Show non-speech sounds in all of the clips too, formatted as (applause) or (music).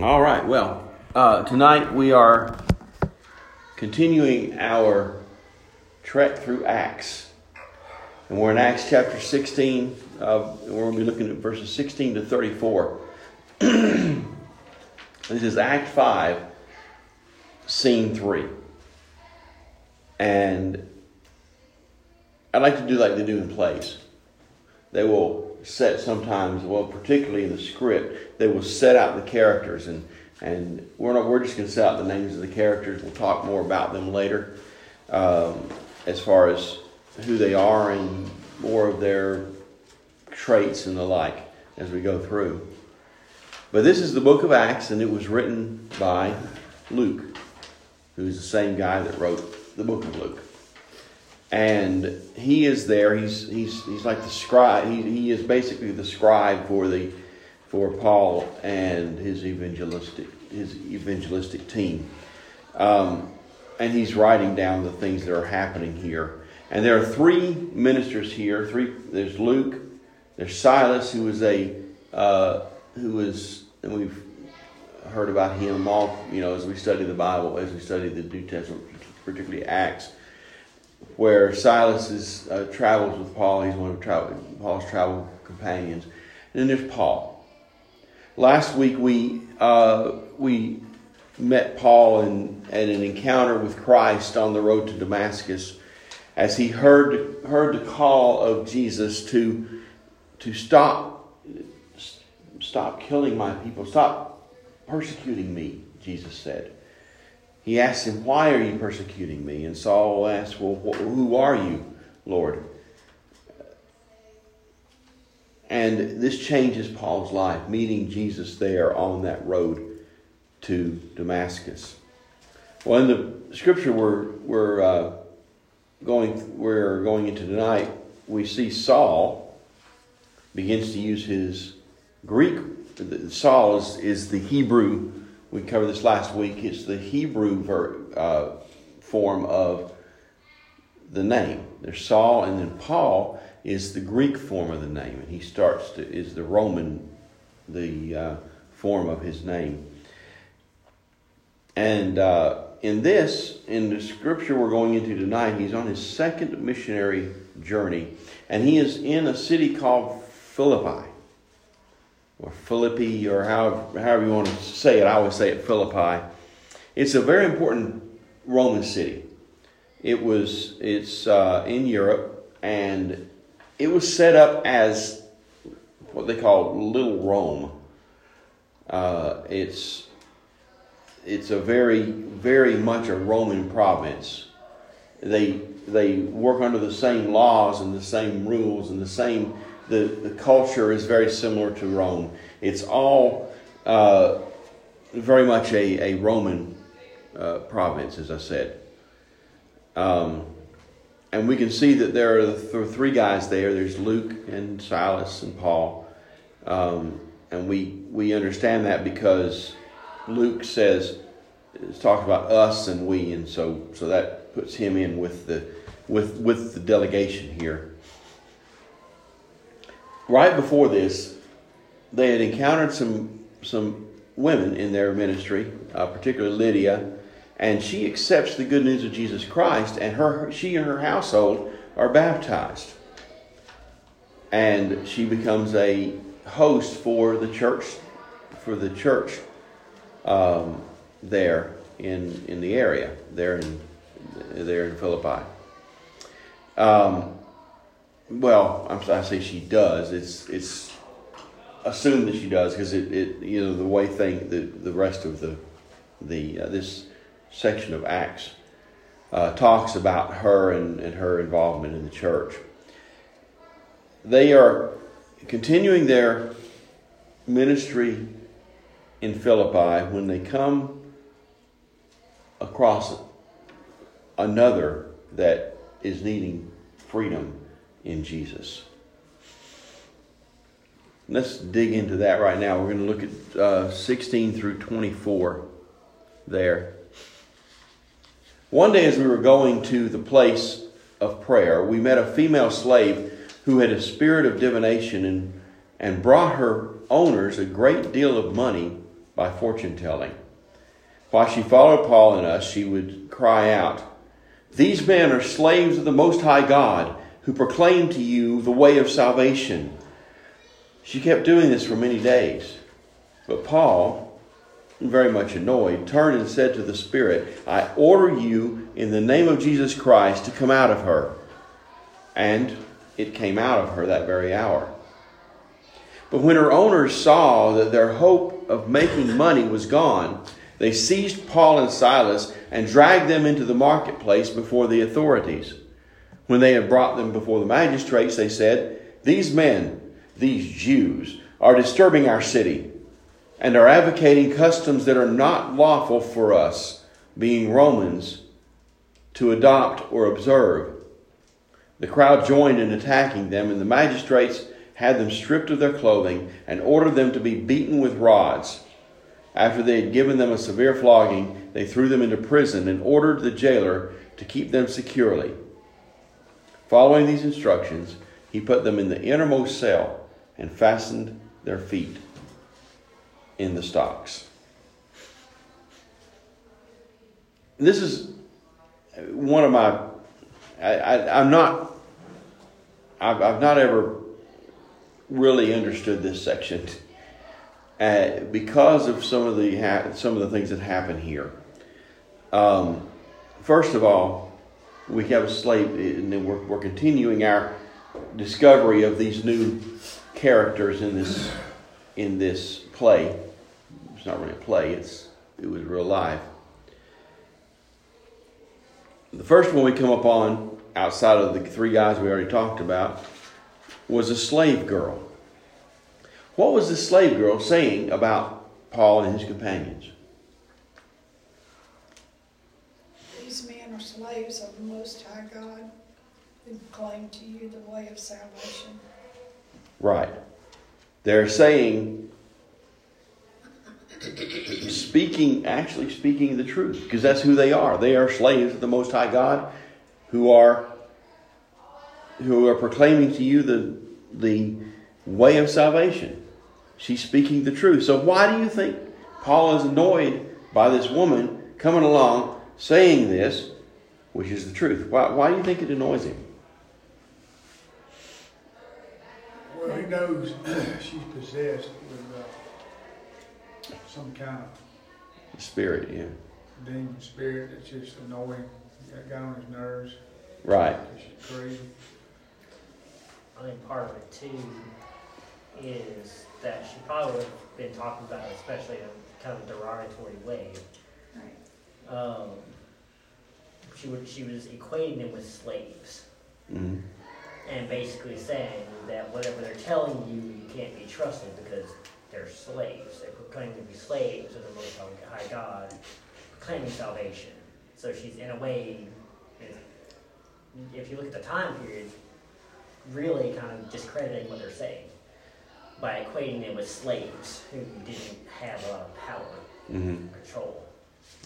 All right. Well, uh, tonight we are continuing our trek through Acts. And we're in Acts chapter 16. Uh, we're going to be looking at verses 16 to 34. (clears throat) this is Act 5, Scene 3. And I'd like to do like they do in plays. They will set sometimes, well, particularly in the script, they will set out the characters, and and we're not we're just going to set out the names of the characters. We'll talk more about them later, um, as far as who they are and more of their traits and the like as we go through. But this is the book of Acts, and it was written by Luke, who's the same guy that wrote the book of Luke and he is there. He's he's he's like the scribe. He, he is basically the scribe for the for Paul and his evangelistic his evangelistic team, um, and he's writing down the things that are happening here. And there are three ministers here. Three. There's Luke. There's Silas, who is a uh, who is, and we've heard about him all. You know, as we study the Bible, as we study the New Testament, particularly Acts where Silas is, uh, travels with Paul. He's one of travel, Paul's travel companions. And then there's Paul. Last week we uh, we met Paul in, at an encounter with Christ on the road to Damascus, as he heard heard the call of Jesus to to stop stop killing my people, stop persecuting me. Jesus said he asks him, Why are you persecuting me? And Saul asks, Well, who are you, Lord? And this changes Paul's life, meeting Jesus there on that road to Damascus. Well, in the scripture we're, we're, uh, going, we're going into tonight, we see Saul begins to use his Greek. Saul is, is the Hebrew we covered this last week. It's the Hebrew ver, uh, form of the name. There's Saul, and then Paul is the Greek form of the name, and he starts to is the Roman, the uh, form of his name. And uh, in this, in the scripture we're going into tonight, he's on his second missionary journey, and he is in a city called Philippi or Philippi, or however, however you want to say it. I always say it Philippi. It's a very important Roman city. It was it's uh, in Europe, and it was set up as what they call Little Rome. Uh, it's it's a very very much a Roman province. They they work under the same laws and the same rules and the same the, the culture is very similar to Rome. It's all uh, very much a, a Roman uh, province, as I said. Um, and we can see that there are three guys there. There's Luke and Silas and Paul. Um, and we, we understand that because Luke says, it's talked about us and we, and so, so that puts him in with the, with, with the delegation here right before this, they had encountered some some women in their ministry, uh, particularly Lydia, and she accepts the good news of Jesus Christ, and her she and her household are baptized, and she becomes a host for the church for the church um, there in in the area there in there in Philippi. Um, well, I'm, I say she does. It's it's assumed that she does because it, it you know the way thing the the rest of the the uh, this section of Acts uh, talks about her and, and her involvement in the church. They are continuing their ministry in Philippi when they come across another that is needing freedom in Jesus. Let's dig into that right now. We're going to look at uh, 16 through 24 there. One day, as we were going to the place of prayer, we met a female slave who had a spirit of divination and, and brought her owners a great deal of money by fortune telling. While she followed Paul and us, she would cry out, These men are slaves of the Most High God, who proclaim to you the way of salvation. She kept doing this for many days. But Paul, very much annoyed, turned and said to the Spirit, I order you in the name of Jesus Christ to come out of her. And it came out of her that very hour. But when her owners saw that their hope of making money was gone, they seized Paul and Silas and dragged them into the marketplace before the authorities. When they had brought them before the magistrates, they said, These men, these Jews, are disturbing our city and are advocating customs that are not lawful for us, being Romans, to adopt or observe. The crowd joined in attacking them, and the magistrates had them stripped of their clothing and ordered them to be beaten with rods. After they had given them a severe flogging, they threw them into prison and ordered the jailer to keep them securely. Following these instructions, he put them in the innermost cell and fastened their feet in the stocks. This is one of my. I, am not. I've, I've, not ever really understood this section uh, because of some of the ha- some of the things that happen here. Um, first of all, we have a slave, and we're, we're continuing our discovery of these new characters in this in this play. It's not really a play; it's it was real life. The first one we come upon outside of the three guys we already talked about was a slave girl. What was this slave girl saying about Paul and his companions? These men are slaves of the Most High God who proclaim to you the way of salvation. Right. They're saying, speaking, actually speaking the truth, because that's who they are. They are slaves of the Most High God who are who are proclaiming to you the the way of salvation. She's speaking the truth. So why do you think Paul is annoyed by this woman coming along saying this, which is the truth? Why, why do you think it annoys him? Well, he knows (clears throat) she's possessed with uh, some kind of spirit, yeah. demon spirit that's just annoying. Got on his nerves. Right. She's crazy. I think part of it too is that she probably would have been talking about, it, especially in kind of a derogatory way. Right. Um, she would she was equating them with slaves Mm-hmm. and basically saying that whatever they're telling you, you can't be trusted because they're slaves. They're proclaiming to be slaves of the Most High God, claiming salvation. So she's in a way, if you look at the time period, really kind of discrediting what they're saying by equating them with slaves who didn't have a lot of power Mm-hmm. and control.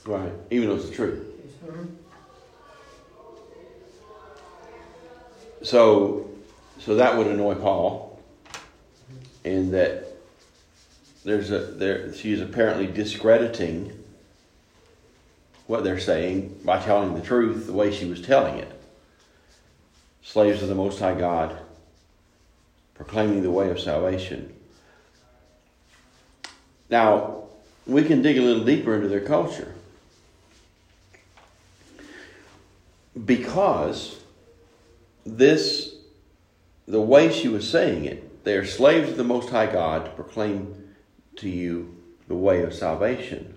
Right. Even though it's the truth. So, so that would annoy Paul, in that there's a there she is apparently discrediting what they're saying by telling the truth the way she was telling it. Slaves of the Most High God, proclaiming the way of salvation. Now, we can dig a little deeper into their culture. Because this, the way she was saying it, they are slaves of the Most High God to proclaim to you the way of salvation.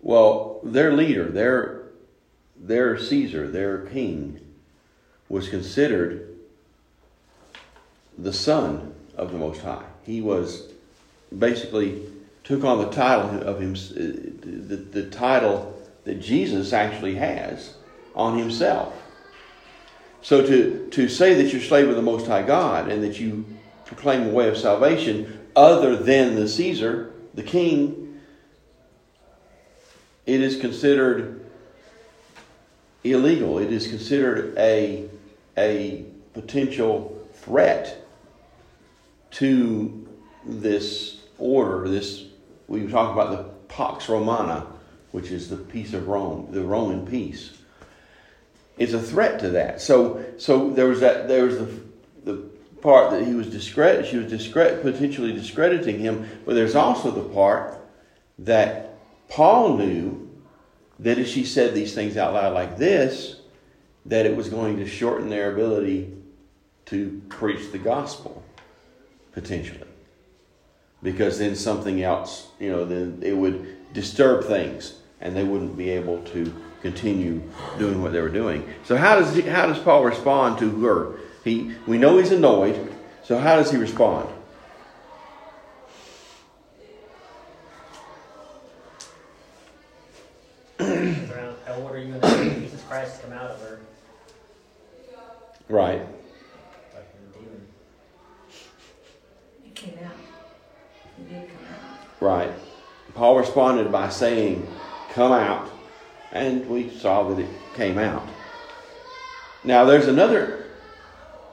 Well, their leader, their, their Caesar, their king, was considered the son of the Most High. He was basically took on the title of him, the, the title that Jesus actually has on himself. So to, to say that you're slave of the Most High God and that you proclaim a way of salvation other than the Caesar, the king, it is considered illegal. It is considered a, a potential threat to this order, this we talk about the Pax Romana, which is the peace of Rome, the Roman peace. It's a threat to that. So, so there was that. There was the the part that he was discredit. She was discredit, potentially discrediting him. But there's also the part that Paul knew that if she said these things out loud like this, that it was going to shorten their ability to preach the gospel potentially because then something else you know then it would disturb things and they wouldn't be able to continue doing what they were doing so how does he, how does paul respond to her he we know he's annoyed so how does he respond Around, I order you in the name of Jesus Christ to come out of her. right Fucking demon. It came out. It did come out. right paul responded by saying come out and we saw that it came out. Now there's another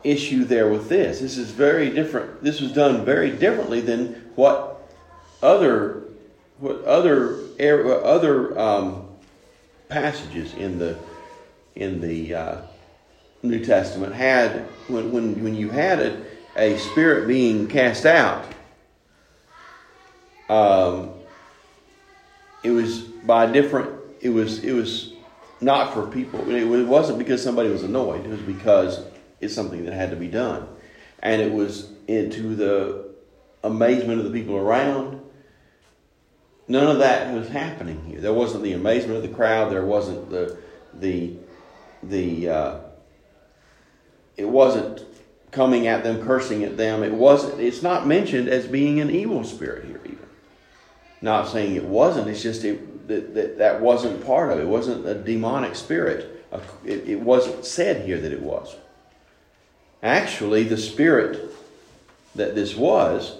issue there with this. This is very different. This was done very differently than what other what other other um, passages in the in the uh, New Testament had when when when you had a, a spirit being cast out um, it was by different it was it was not for people. It wasn't because somebody was annoyed. It was because it's something that had to be done. And it was into the amazement of the people around. None of that was happening here. There wasn't the amazement of the crowd. There wasn't the the the uh, it wasn't coming at them cursing at them. It wasn't it's not mentioned as being an evil spirit here even. Not saying it wasn't. It's just it, that, that that wasn't part of it. It wasn't a demonic spirit. It, it wasn't said here that it was. Actually the spirit that this was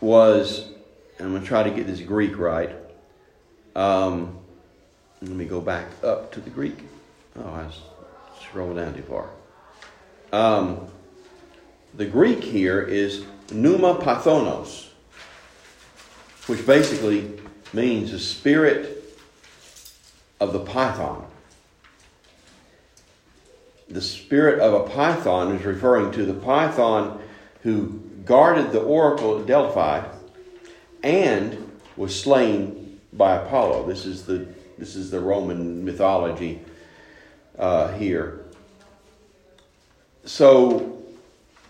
was i'm going to try to get this greek right um, let me go back up to the greek. Oh i was scrolling down too far. Um, the greek here is pneuma pathonos which basically means the spirit of the python. The spirit of a python is referring to the python who guarded the oracle at Delphi and was slain by Apollo. This is the this is the Roman mythology uh, here. So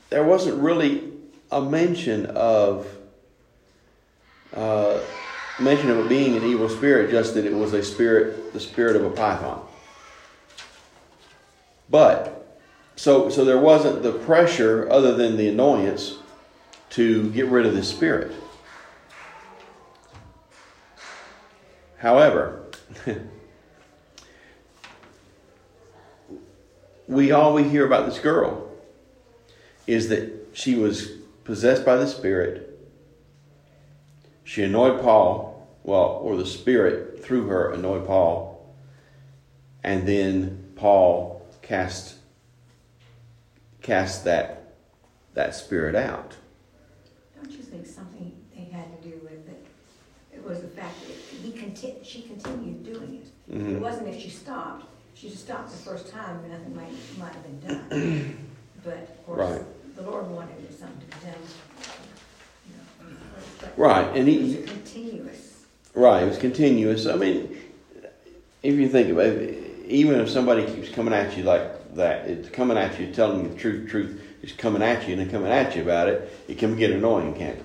there wasn't really a mention of uh, mention of it being an evil spirit, just that it was a spirit, the spirit of a python. But so so there wasn't the pressure other than the annoyance to get rid of the spirit. However, (laughs) we all we hear about this girl is that she was possessed by the spirit she annoyed Paul, well, or the Spirit through her annoyed Paul, and then Paul cast cast that that spirit out. Don't you think something they had to do with it? It was the fact that he conti- she continued doing it. Mhm. It wasn't if she stopped. She stopped the first time, nothing might, might have been done. (clears throat) But of course, Right. the Lord wanted something to be done. You know, but Right, and he- It was continuous. Right, it was continuous. I mean, if you think about it, even if somebody keeps coming at you like that, it's coming at you, telling you the truth, truth is coming at you, and then coming at you about it, it can get annoying, can't it?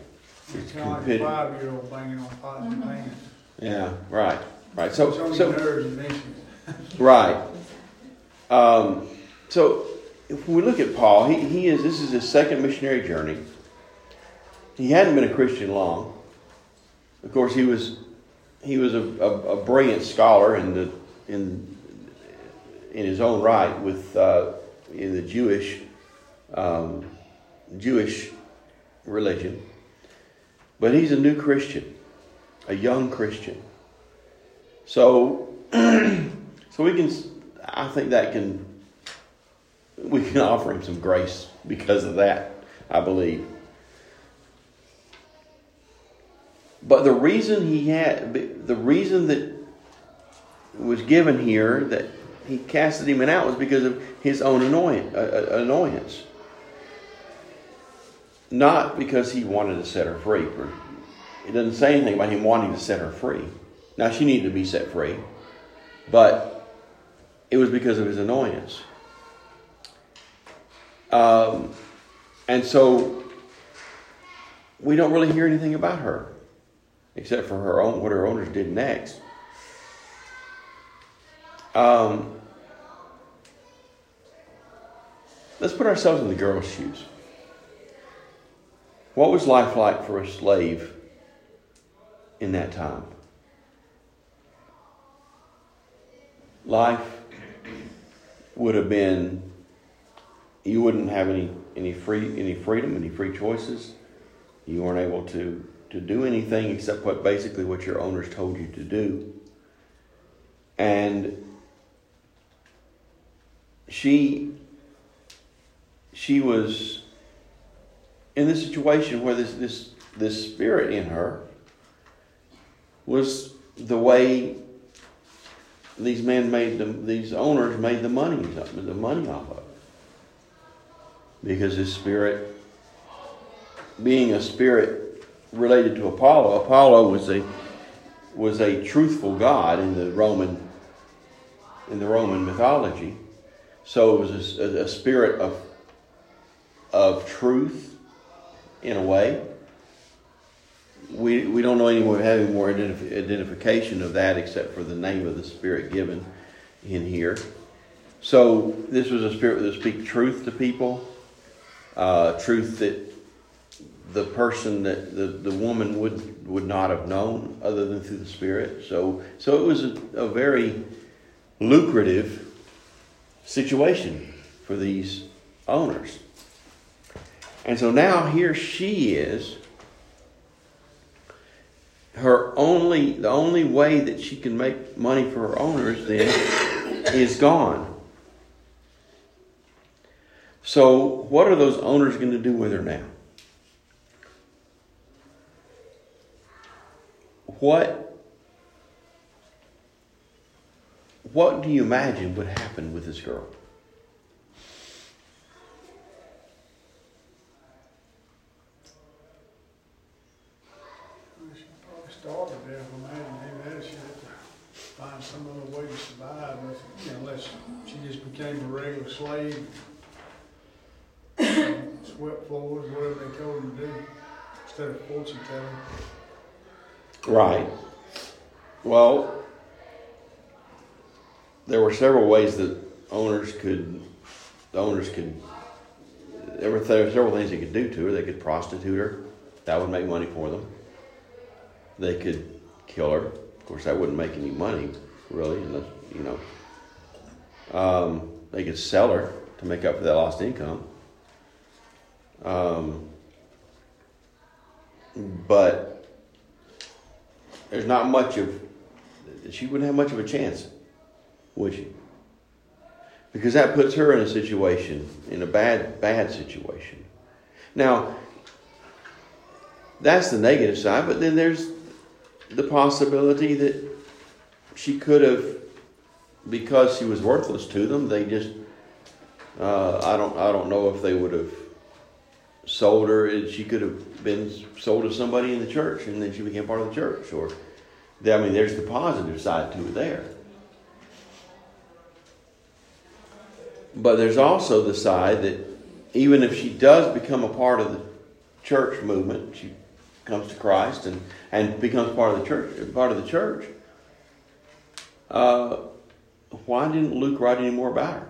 It's kind of like a five-year-old banging on pots and pans. Yeah, right, right. So, It's so nerves (laughs) and right. Um, so if we look at Paul, he, he is this is his second missionary journey. He hadn't been a Christian long. Of course, he was he was a, a, a brilliant scholar in the in in his own right with uh, in the Jewish um, Jewish religion, but he's a new Christian, a young Christian. So (clears throat) so we can I think that can we can offer him some grace because of that. I believe. But the reason he had, the reason that was given here that he cast the demon out was because of his own annoyance. Uh. Not because he wanted to set her free. It doesn't say anything about him wanting to set her free. Now, she needed to be set free, but it was because of his annoyance. Um, and so we don't really hear anything about her, except for her own what her owners did next. Um, let's put ourselves in the girl's shoes. What was life like for a slave in that time? Life would have been you wouldn't have any any free any freedom, any free choices. You weren't able to to do anything except what basically what your owners told you to do. And she she was in this situation where this this this spirit in her was the way these men made the, these owners made the money the money off of because his spirit being a spirit related to Apollo Apollo was a was a truthful god in the Roman in the Roman mythology so it was a, a spirit of, of truth in a way. We, we don't know any more, have any more identif- identification of that except for the name of the spirit given in here. So this was a spirit that would speak truth to people, uh, truth that the person that the, the woman would would not have known other than through the spirit. So so it was a, a very lucrative situation for these owners. And so now here she is. Her only the only way that she can make money for her owners then is gone. So what are those owners going to do with her now? What What do you imagine would happen with this girl? She probably starved to death, imagine, maybe that she had to find some other way to survive, unless, you know, unless she just became a regular slave. (coughs) Swept floors, whatever they told her to do, instead of fortune telling. Right. Well, there were several ways that owners could, the owners could, there were several things they could do to her. They could prostitute her. That would make money for them. They could kill her. Of course, that wouldn't make any money, really, unless, you know. Um, they could sell her to make up for that lost income. Um, but there's not much of, she wouldn't have much of a chance would she? Because that puts her in a situation, in a bad, bad situation. Now, that's the negative side, but then there's the possibility that she could have, because she was worthless to them, they just, uh, I don't, I don't know if they would have sold her. And she could have been sold to somebody in the church, and then she became part of the church. Or, I mean, there's the positive side to it there. But there's also the side that even if she does become a part of the church movement, she comes to Christ and, and becomes part of the church, part of the church. Uh, why didn't Luke write any more about her?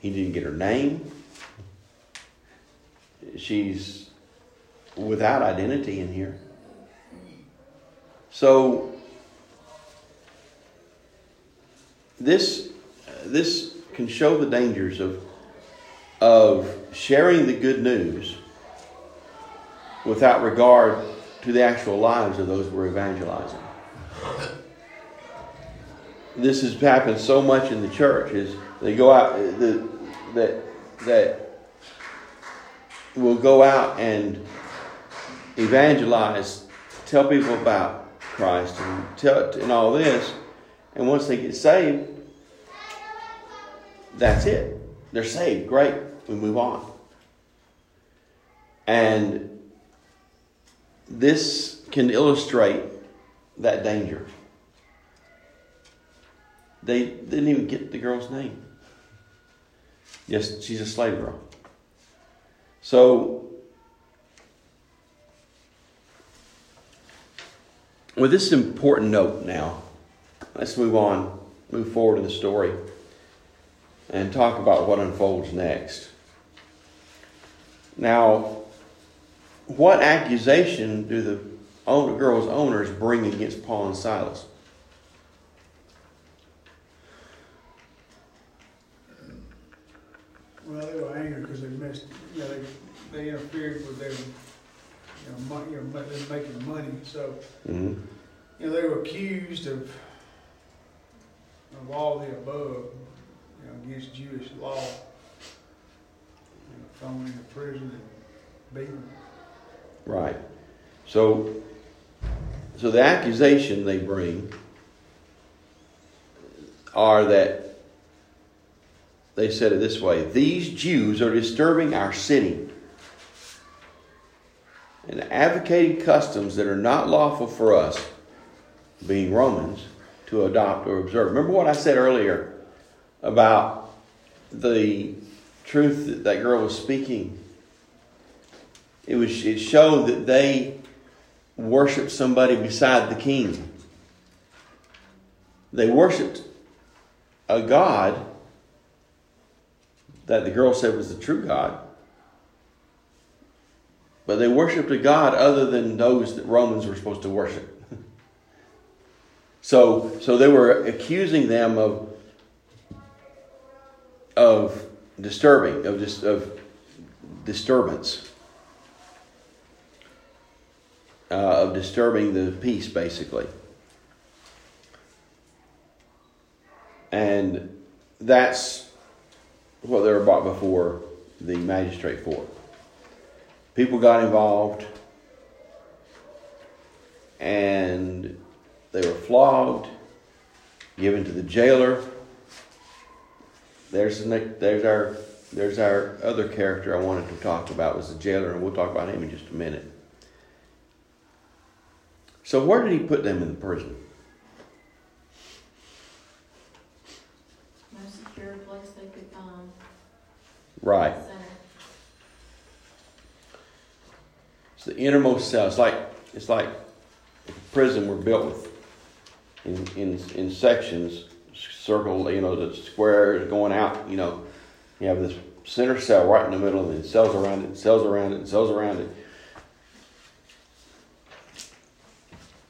He didn't get her name. She's without identity in here. So this this can show the dangers of, of sharing the good news without regard to the actual lives of those we're evangelizing. This has happened so much in the church is they go out the, that that will go out and evangelize, tell people about Christ, and tell and all this. And once they get saved, that's it. They're saved. Great. We move on. And this can illustrate that danger. They didn't even get the girl's name. Yes, she's a slave girl. So, with this important note now, let's move on, move forward in the story, and talk about what unfolds next. Now, what accusation do the girl's owners bring against Paul and Silas? Well, they were angry because they missed, you know, they, they interfered with their, you know, money, you know, ma- them making money, so, Mm-hmm. you know, they were accused of, of all the above, you know, against Jewish law. You know, thrown into prison and beaten. Right. So, so the accusation they bring are that they said it this way: these Jews are disturbing our city and advocating customs that are not lawful for us, being Romans, to adopt or observe. Remember what I said earlier about the truth that that girl was speaking it was it showed that they worshiped somebody beside the king. They worshiped a God that the girl said was the true God. But they worshiped a God other than those that Romans were supposed to worship. so so they were accusing them of of disturbing, of dis, of disturbance. uh, of disturbing the peace, basically. And that's what they were brought before the magistrate for. People got involved and they were flogged, given to the jailer. There's the there's our there's our other character I wanted to talk about was the jailer, and we'll talk about him in just a minute. So where did he put them in the prison? Most secure place they could find. Right. It's the innermost cell. It's like it's like a prison were built with in in in sections, circle. You know, the squares going out. You know, you have this center cell right in the middle, and cells around it, cells around it, cells around it.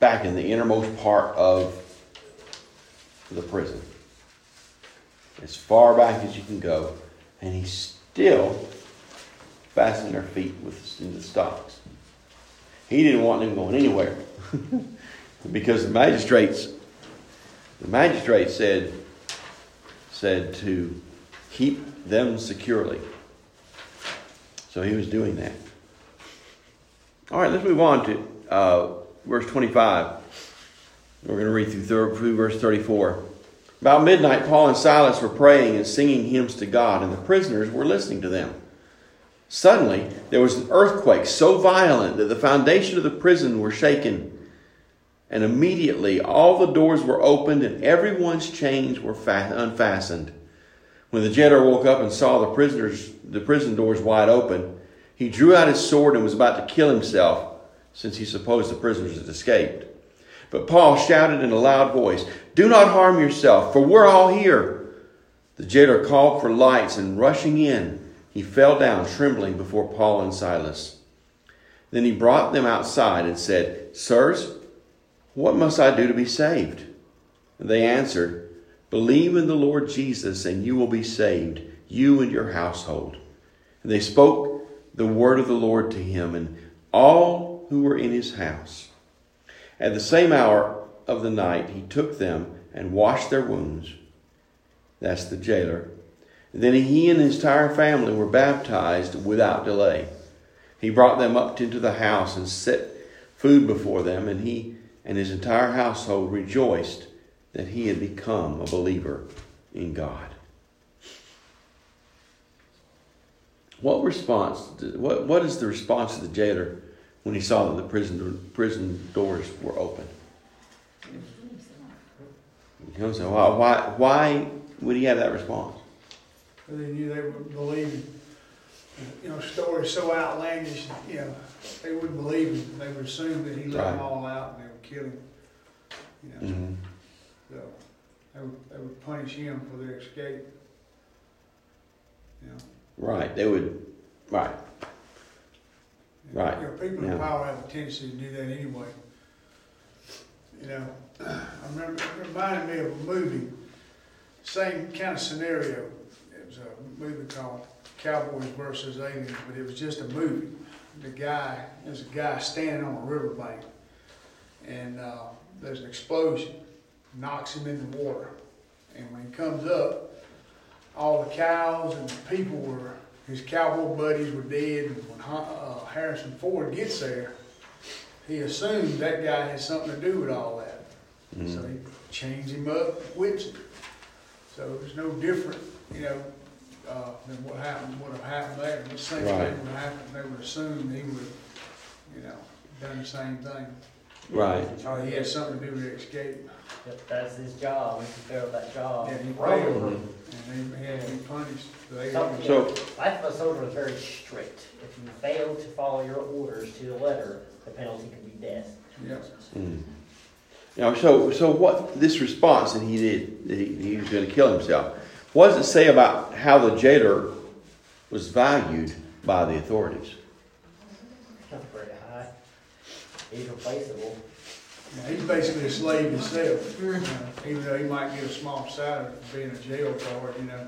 Back in the innermost part of the prison, as far back as you can go, and he's still fastening their feet with in the stocks. He didn't want them going anywhere (laughs) because the magistrates, the magistrate said, said to keep them securely. So he was doing that. All right, let's move on to uh, verse 25. We're going to read through, through verse 34. About midnight, Paul and Silas were praying and singing hymns to God, and the prisoners were listening to them. Suddenly, there was an earthquake so violent that the foundation of the prison were shaken. And immediately all the doors were opened and everyone's chains were fa- unfastened. When the jailer woke up and saw the prisoners, the prison doors wide open, he drew out his sword and was about to kill himself, since he supposed the prisoners had escaped. But Paul shouted in a loud voice, Do not harm yourself, for we're all here. The jailer called for lights, and rushing in, he fell down trembling before Paul and Silas. Then he brought them outside and said, Sirs, what must I do to be saved? And they answered, Believe in the Lord Jesus, and you will be saved, you and your household. And they spoke the word of the Lord to him and all who were in his house. At the same hour of the night, he took them and washed their wounds. That's the jailer. Then he and his entire family were baptized without delay. He brought them up into the house and set food before them, and he and his entire household rejoiced that he had become a believer in God. What response? What what is the response of the jailer when he saw that the prison prison doors were open? He comes and why why why would he have that response? Because they knew they would believe, you know, stories so outlandish, you know, they wouldn't believe him. They would assume that he let them all out and they would kill him. You know, Mm-hmm. so they would, they would punish him for their escape. You know. Right. They would. Right. Right. You know, people in power have a tendency to do that anyway. You know, I remember, it reminded me of a movie, same kind of scenario. It was a movie called Cowboys versus Aliens, but it was just a movie. The guy, there's a guy standing on a riverbank, and uh, there's an explosion, knocks him in the water. And when he comes up, all the cows and the people were, his cowboy buddies were dead. And when uh, Harrison Ford gets there, he assumed that guy had something to do with all that. So he chains him up, whips him. So it was no different, you know, uh, than what happened, would have happened there. The same Right. thing would happen. They would assume he would, you know, done the same thing. Right. Or he had something to do with the escape. Yep, that's his job, if he failed that job. Yeah, he Roll failed. over. And he, he had to punished. So they- Something- So Life of a soldier was very strict. If you fail to follow your orders to the letter, the penalty could be death. Yeah. Mm. You know, so so what this response that he did, that he, he was going to kill himself. What does it say about how the jailer was valued by the authorities? Not very high. He's replaceable. Yeah, he's basically a slave himself, you know, even though he might get a small salary for being a jail guard, you know.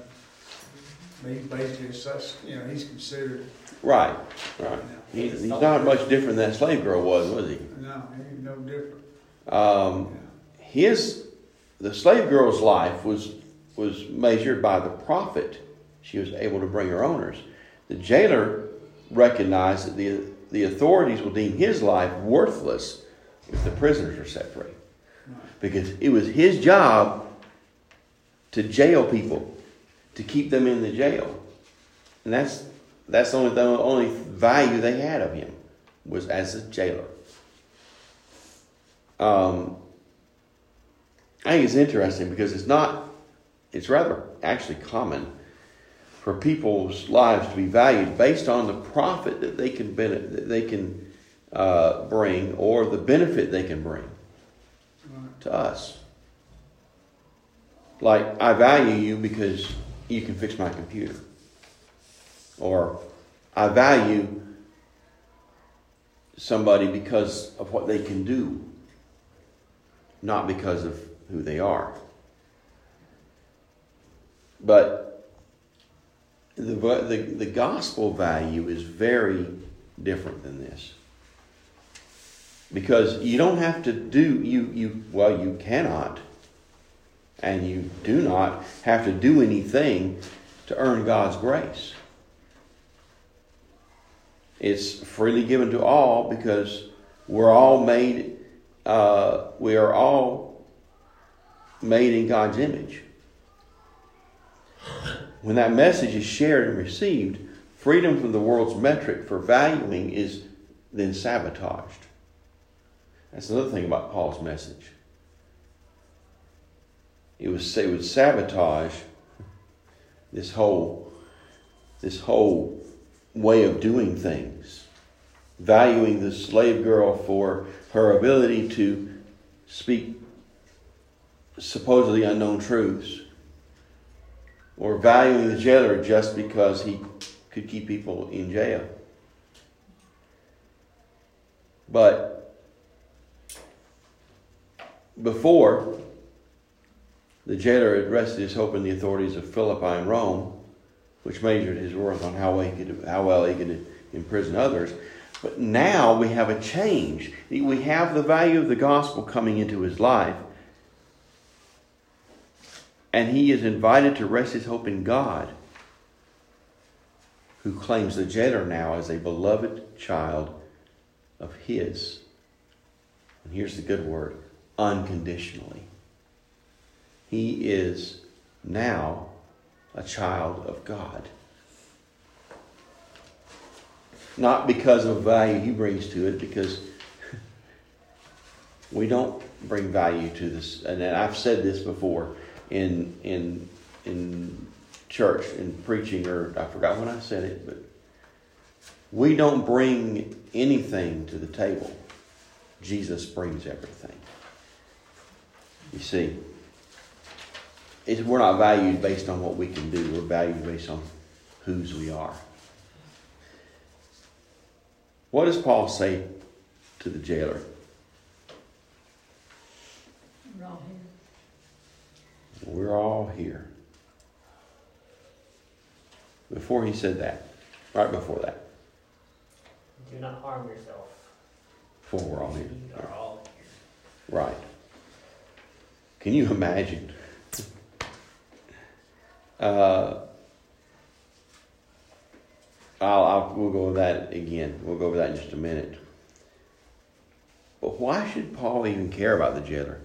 But he's basically such, you know, he's considered, Right, right. He, he's not much different than that slave girl was, was he? no, he's no different. Um, his the slave girl's life was was measured by the profit she was able to bring her owners. The jailer recognized that the the authorities will deem his life worthless if the prisoners are set free, because it was his job to jail people, to keep them in the jail, and that's that's the only the only value they had of him was as a jailer. Um, I think it's interesting because it's not, it's rather actually common for people's lives to be valued based on the profit that they can benefit, that they can uh, bring or the benefit they can bring to us. Like, I value you because you can fix my computer. Or, I value somebody because of what they can do, not because of who they are. But the, the, the gospel value is very different than this. Because you don't have to do, you, you, well, you cannot, and you do not have to do anything to earn God's grace. It's freely given to all because we're all made, uh, we are all made in God's image. When that message is shared and received, freedom from the world's metric for valuing is then sabotaged. That's another thing about Paul's message. It was it would sabotage this whole this whole way of doing things, valuing the slave girl for her ability to speak supposedly unknown truths, or valuing the jailer just because he could keep people in jail. But before, the jailer had rested his hope in the authorities of Philippi and Rome, which measured his worth on how, well he could, how well he could imprison others. But now we have a change. We have the value of the gospel coming into his life. And he is invited to rest his hope in God, who claims the jailer now as a beloved child of his. And here's the good word unconditionally. He is now a child of God. Not because of value he brings to it, because (laughs) we don't bring value to this. And I've said this before in in in church in preaching, or I forgot when I said it, but we don't bring anything to the table. Jesus brings everything. You see, it's, we're not valued based on what we can do. We're valued based on whose we are. What does Paul say to the jailer? We're all here. We're all here. Before he said that, right before that, Do not harm yourself. before we're all here. You are all here. Right. Can you imagine? Uh, I'll, I'll, we'll go over that again. We'll go over that in just a minute. But why should Paul even care about the jailer?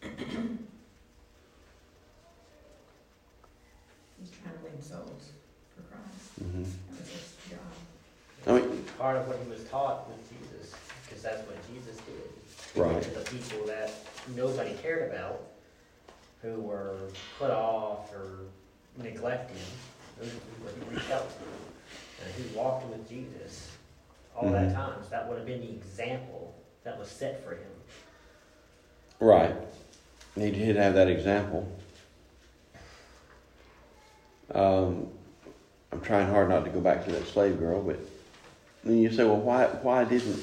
He's trying to win souls for Christ. hmm That was his job. I mean, Part of what he was taught with Jesus, because that's what Jesus did. He Right. to the people that nobody cared about, who were put off or neglected, those are the people he reached out to. And he walked with Jesus all that Mhm. time, so that would have been the example that was set for him. Right. He did have that example. Um, I'm trying hard not to go back to that slave girl, but then you say, well, why, why didn't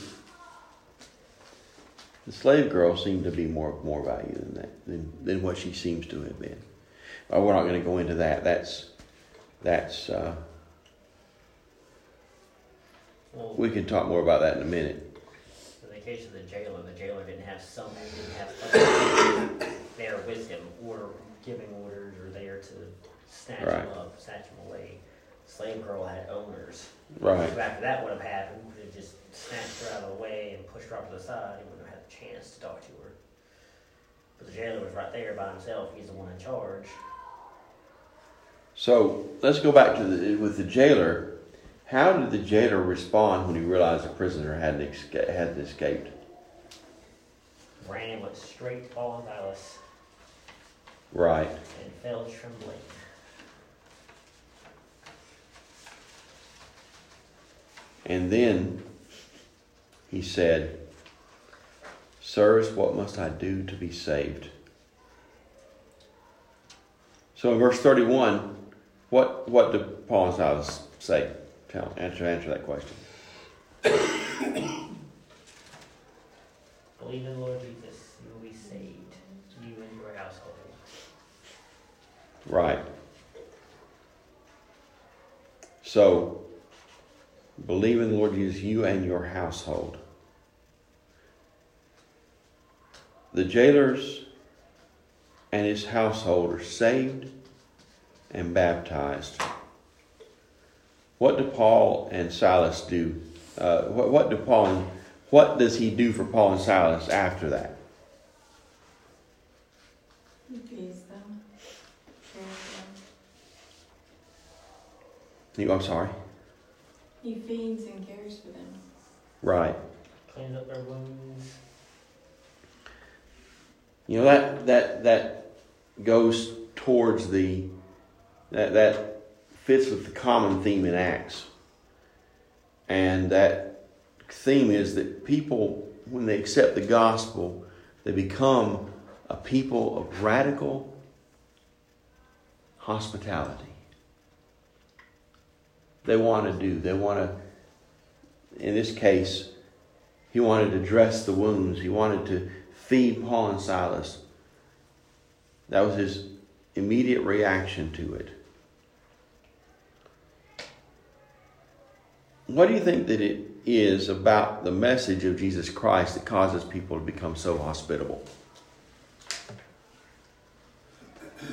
the slave girl seemed to be more more value than that than, than what she seems to have been? Well, we're not going to go into that. That's that's uh, Well, we can talk more about that in a minute. in the case of the jailer, the jailer didn't have someone, didn't have (coughs) there with him, or giving orders, or there to snatch Right. him up, snatch him away. Slave girl had owners. Right. So after that would have happened, would have just snatched her out of the way and pushed her off to the side. He wouldn't have had a chance to talk to her. But the jailer was right there by himself. He's the one in charge. So let's go back to the with the jailer. How did the jailer respond when he realized the prisoner hadn't had escaped? Ran, went straight to Paul and Silas, Right. and fell trembling. And then he said, Sirs, what must I do to be saved? So in verse 31, what, what do Paul and Silas say? Tell, answer, answer that question. Believe in the Lord Jesus, you will be saved, you and your household. Right. So, believe in the Lord Jesus, you and your household. The jailers and his household are saved and baptized. What do Paul and Silas do? Uh, what, what do Paul and, what does he do for Paul and Silas after that? He feeds them, cares for them. I'm sorry. He feeds and cares for them. Right. Cleans up their wounds. You know that that that goes towards the that that fits with the common theme in Acts. And that theme is that people when they accept the gospel, they become a people of radical hospitality. They want to do, they want to in this case, he wanted to dress the wounds. He wanted to feed Paul and Silas. That was his immediate reaction to it. What do you think that it is about the message of Jesus Christ that causes people to become so hospitable? The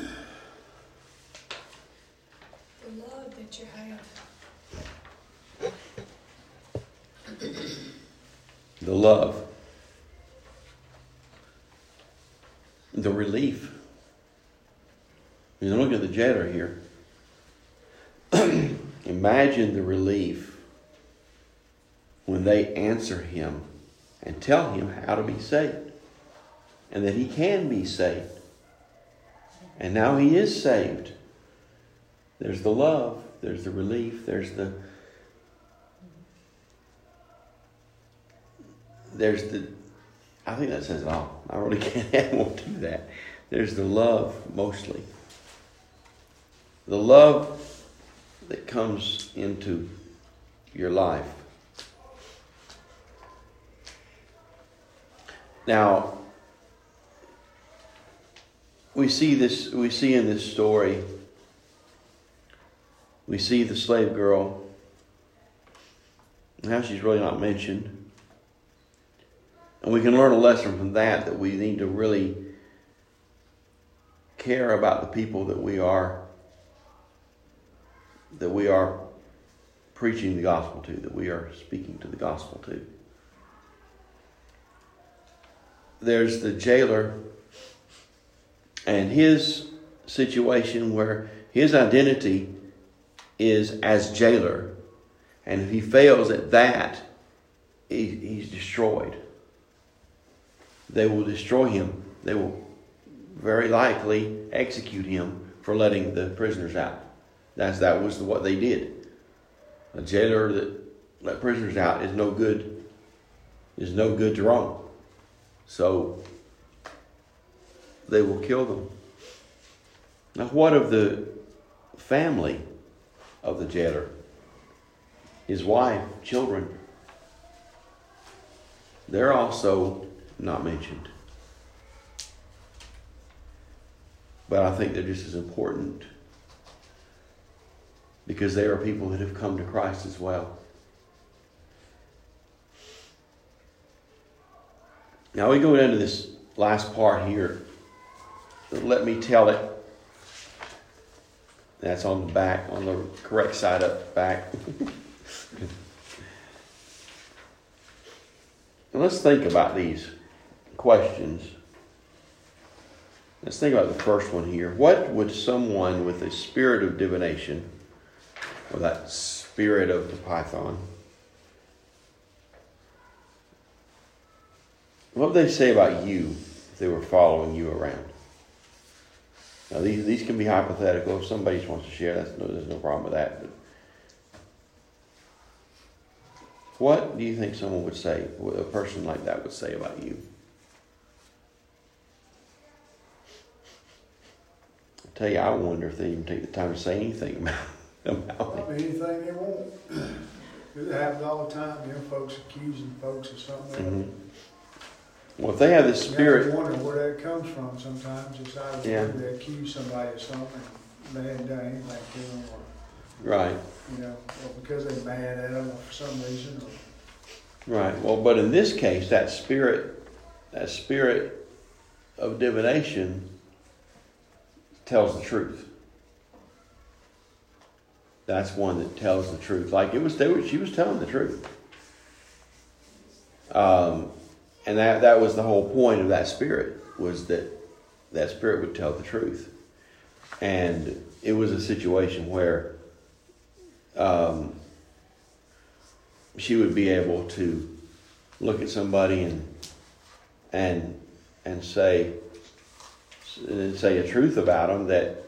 love that you have. the love. The relief. You look at the jailer here. (clears throat) Imagine the relief when they answer him and tell him how to be saved and that he can be saved. And now he is saved. There's the love, there's the relief, there's the there's the I think that says it all. I really (laughs) can't won't do that. There's the love mostly. The love that comes into your life. Now, we see this we see in this story we see the slave girl how she's really not mentioned and we can learn a lesson from that that we need to really care about the people that we are that we are preaching the gospel to that we are speaking to the gospel to there's the jailer and his situation where his identity is as jailer. And if he fails at that, he, he's destroyed. They will destroy him. They will very likely execute him for letting the prisoners out. That's that was what they did. A jailer that let prisoners out is no good. Is no good to Rome. So they will kill them. Now, what of the family of the jailer? His wife, children. They're also not mentioned. But I think they're just as important because they are people that have come to Christ as well. Now we go into this last part here let me tell it. That's on the back, on the correct side up the back. (laughs) let's think about these questions. Let's think about the first one here. What would someone with a spirit of divination, or that spirit of the python, what would they say about you if they were following you around? Now, these, these can be hypothetical. If somebody just wants to share, that's no, there's no problem with that. But what do you think someone would say, a person like that would say about you? Tell you, I wonder if they even take the time to say anything (laughs) about, about Probably anything they want. It happens all the time, you know, folks accusing folks of something. Mm-hmm. Well, if they have this spirit, You wonder where that comes from sometimes, it's out of, Yeah. they accuse somebody of something, and they hadn't done anything to them, or, right, you know, or because they're mad at them, for some reason, or right. Well, but in this case, that spirit, that spirit of divination tells the truth. That's one that tells the truth. Like it was, she was telling the truth. Um, and that that was the whole point of that spirit was that that spirit would tell the truth. And it was a situation where um, she would be able to look at somebody and and and say and say a truth about them that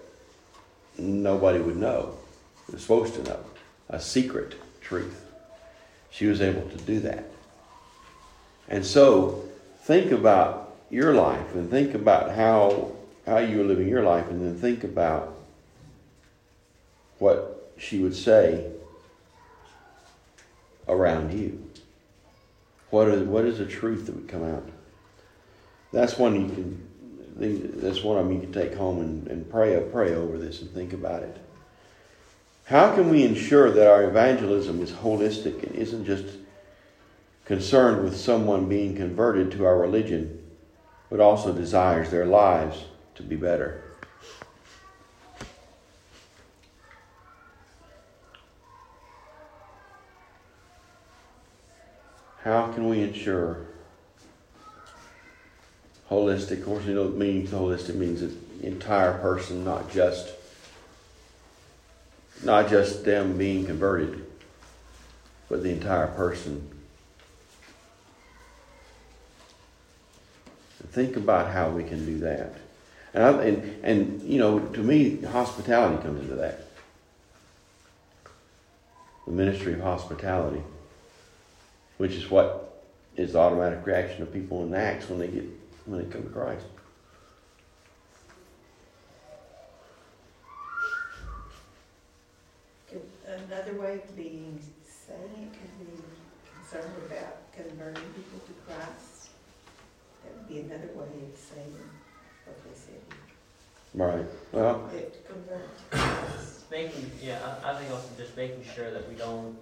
nobody would know was supposed to know, a secret truth. She was able to do that. And so think about your life and think about how how you are living your life and then think about what she would say around you. What are what is the truth that would come out? That's one you can that's one of them you can take home and, and pray pray over this and think about it. How can we ensure that our evangelism is holistic and isn't just concerned with someone being converted to our religion, but also desires their lives to be better? how can we ensure holistic? Of course, you know, meaning holistic means the entire person, not just not just them being converted, but the entire person. Think about how we can do that. And, I, and, and, you know, to me, hospitality comes into that. The ministry of hospitality, which is what is the automatic reaction of people in Acts when they get when they come to Christ. Could- Another way of being saying it could be concerned about converting people to Christ. That would be another way of saying what they said. Right. Well, That convert. Making, yeah, I, I think also just making sure that we don't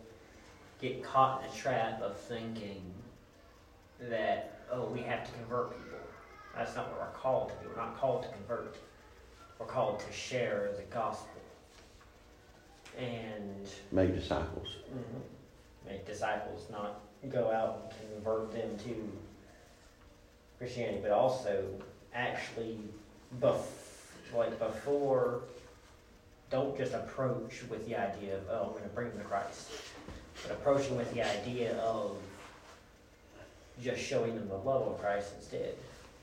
get caught in a trap of thinking that, oh, we have to convert people. That's not what we're called to do. We're not called to convert. We're called to share the gospel. And make disciples. Mm-hmm. make disciples, not go out and convert them to Christianity, but also actually, bef- like before, don't just approach with the idea of, oh, I'm going to bring them to Christ, but approaching with the idea of just showing them the love of Christ instead.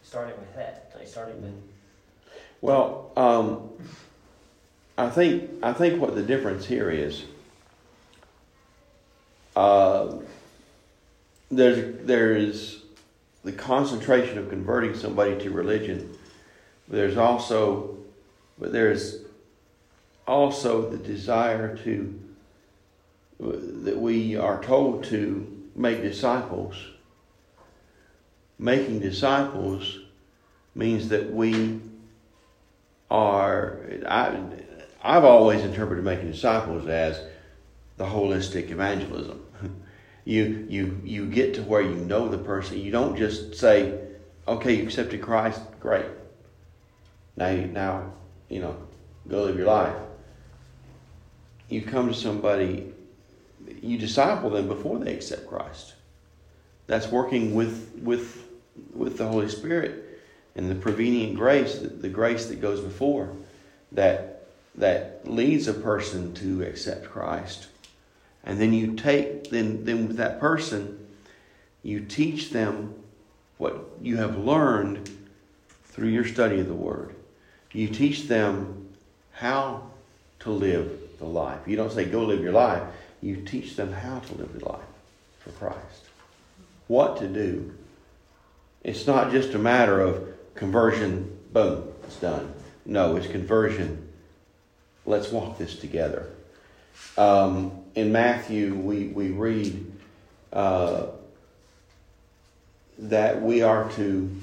Starting with that, like starting with Well, um, I think I think what the difference here is. Uh, there's there's the concentration of converting somebody to religion. There's also, but there's also the desire to that we are told to make disciples. Making disciples means that we are I, I've always interpreted making disciples as the holistic evangelism. (laughs) You you you get to where you know the person. You don't just say, "Okay, you accepted Christ, great. Now you, now you know, go live your life." You come to somebody, you disciple them before they accept Christ. That's working with with with the Holy Spirit and the prevenient grace, the, grace that goes before, that that leads a person to accept Christ. And then you take then then with that person, you teach them what you have learned through your study of the Word. You teach them how to live the life. You don't say go live your life. You teach them how to live the life for Christ. What to do. It's not just a matter of conversion, boom, it's done. No, it's conversion. Let's walk this together. Um, in Matthew, we, we read uh, that we are to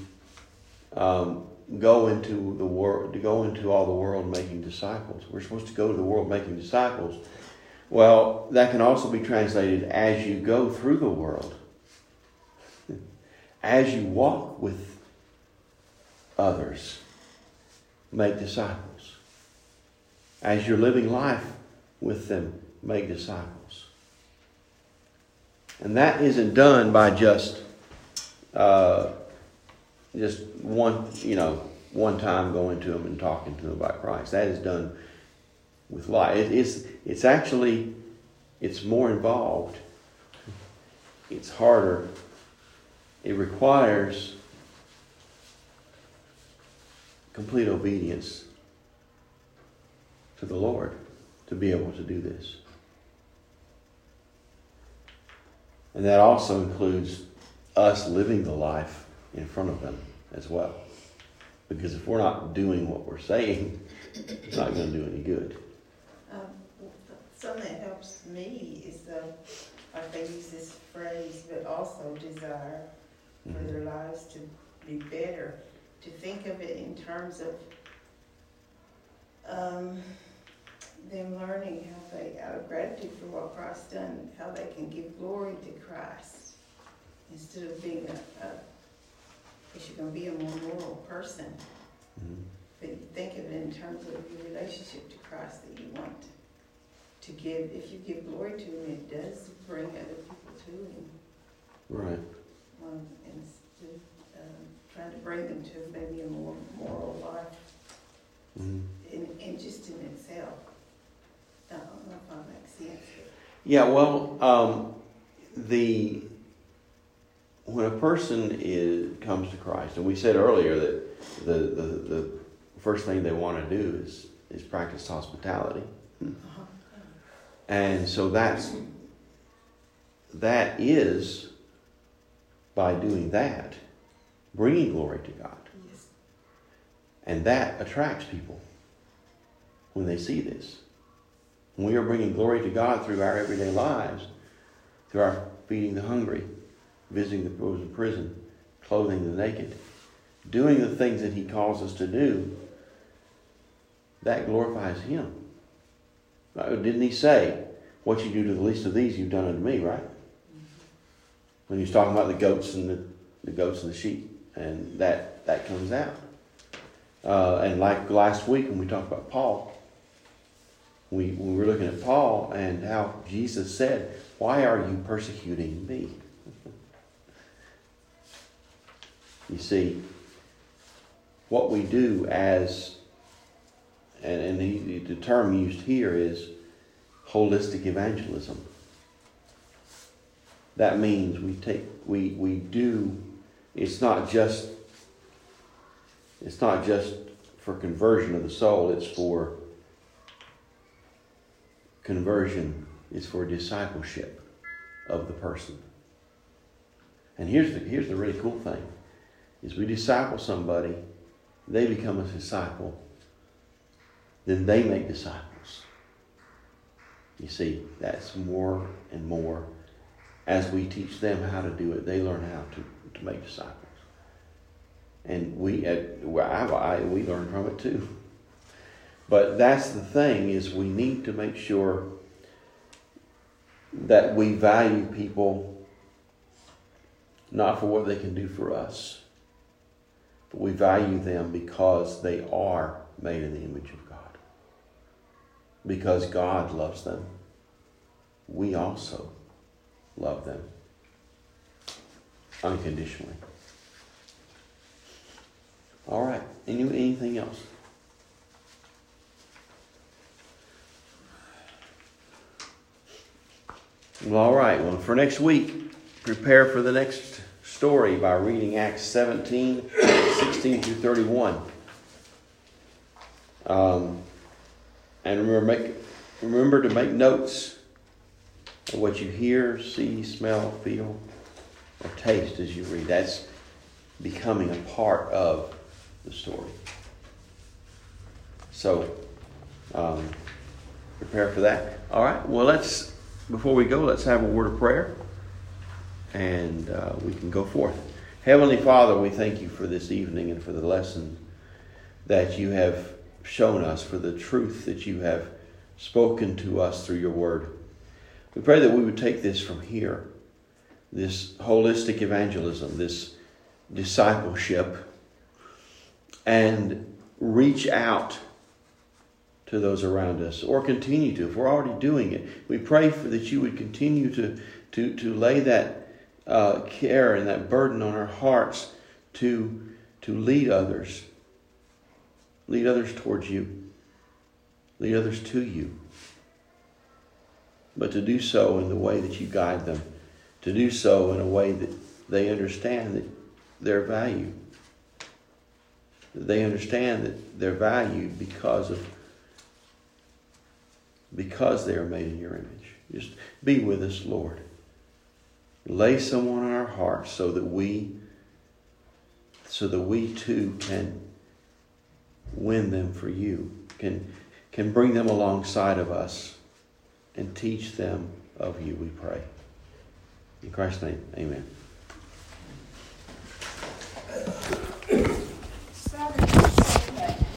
um, go into the world, to go into all the world making disciples. We're supposed to go to the world making disciples. Well, that can also be translated as you go through the world, as you walk with others, make disciples. As you're living life with them, make disciples. And that isn't done by just uh, just one, you know, one time going to them and talking to them about Christ. That is done with life. It, it's it's actually it's more involved. It's harder. It requires complete obedience to the Lord to be able to do this. And that also includes us living the life in front of them as well. Because if we're not doing what we're saying, it's not going to do any good. Um, Something that helps me is the, like they use this phrase, but also desire for their lives to be better. To think of it in terms of um, them learning how they, out of gratitude for what Christ's done, how they can give glory to Christ instead of being a, a if you're going to be a more moral person. Mhm. But you think of it in terms of your relationship to Christ that you want to give. If you give glory to Him, it does bring other people to Him. Right. um, and s- to, um, trying to bring them to maybe a more moral life Mhm. in, in just in itself. I don't know if I make sense. Yeah, well, um, the when a person is comes to Christ, and we said earlier that the, the, the first thing they want to do is is practice hospitality, and so that's that is by doing that, bringing glory to God, Yes. and that attracts people when they see this. When we are bringing glory to God through our everyday lives, through our feeding the hungry, visiting the in prison, clothing the naked, doing the things that He calls us to do, that glorifies Him. Didn't He say, What you do to the least of these, you've done unto me, right? When He's talking about the goats and the, the goats and the sheep, and that, that comes out. Uh, and like last week when we talked about Paul, we, we were looking at Paul and how Jesus said, Why are you persecuting me? (laughs) you see, what we do as, and, and he, the term used here is holistic evangelism. That means we take, we, we do, it's not just, it's not just for conversion of the soul, it's for conversion is for discipleship of the person. And here's the, here's the really cool thing is we disciple somebody, they become a disciple, then they make disciples. You see, that's more and more as we teach them how to do it, they learn how to, to make disciples. And we well, I, I, we learn from it too. But that's the thing is we need to make sure that we value people not for what they can do for us, but we value them because they are made in the image of God. Because God loves them, we also love them unconditionally. All right. Any, anything else? Well, all right. Well, for next week, prepare for the next story by reading Acts 17, 16 through 31. Um, and remember, make, remember to make notes of what you hear, see, smell, feel, or taste as you read. That's becoming a part of the story. So, um, prepare for that. All right. Well, let's before we go, let's have a word of prayer, and uh, we can go forth. Heavenly Father, we thank you for this evening and for the lesson that you have shown us, for the truth that you have spoken to us through your word. We pray that we would take this from here, this holistic evangelism, this discipleship, and reach out to those around us or continue to if we're already doing it. We pray for that you would continue to to to lay that uh, care and that burden on our hearts to to lead others. Lead others towards you. Lead others to you. But to do so in the way that you guide them. To do so in a way that they understand that their value that they understand that they're valued because of because they are made in your image. Just be with us, Lord. Lay someone on our hearts so that we so that we too can win them for you, can can bring them alongside of us and teach them of you, we pray. In Christ's name, amen.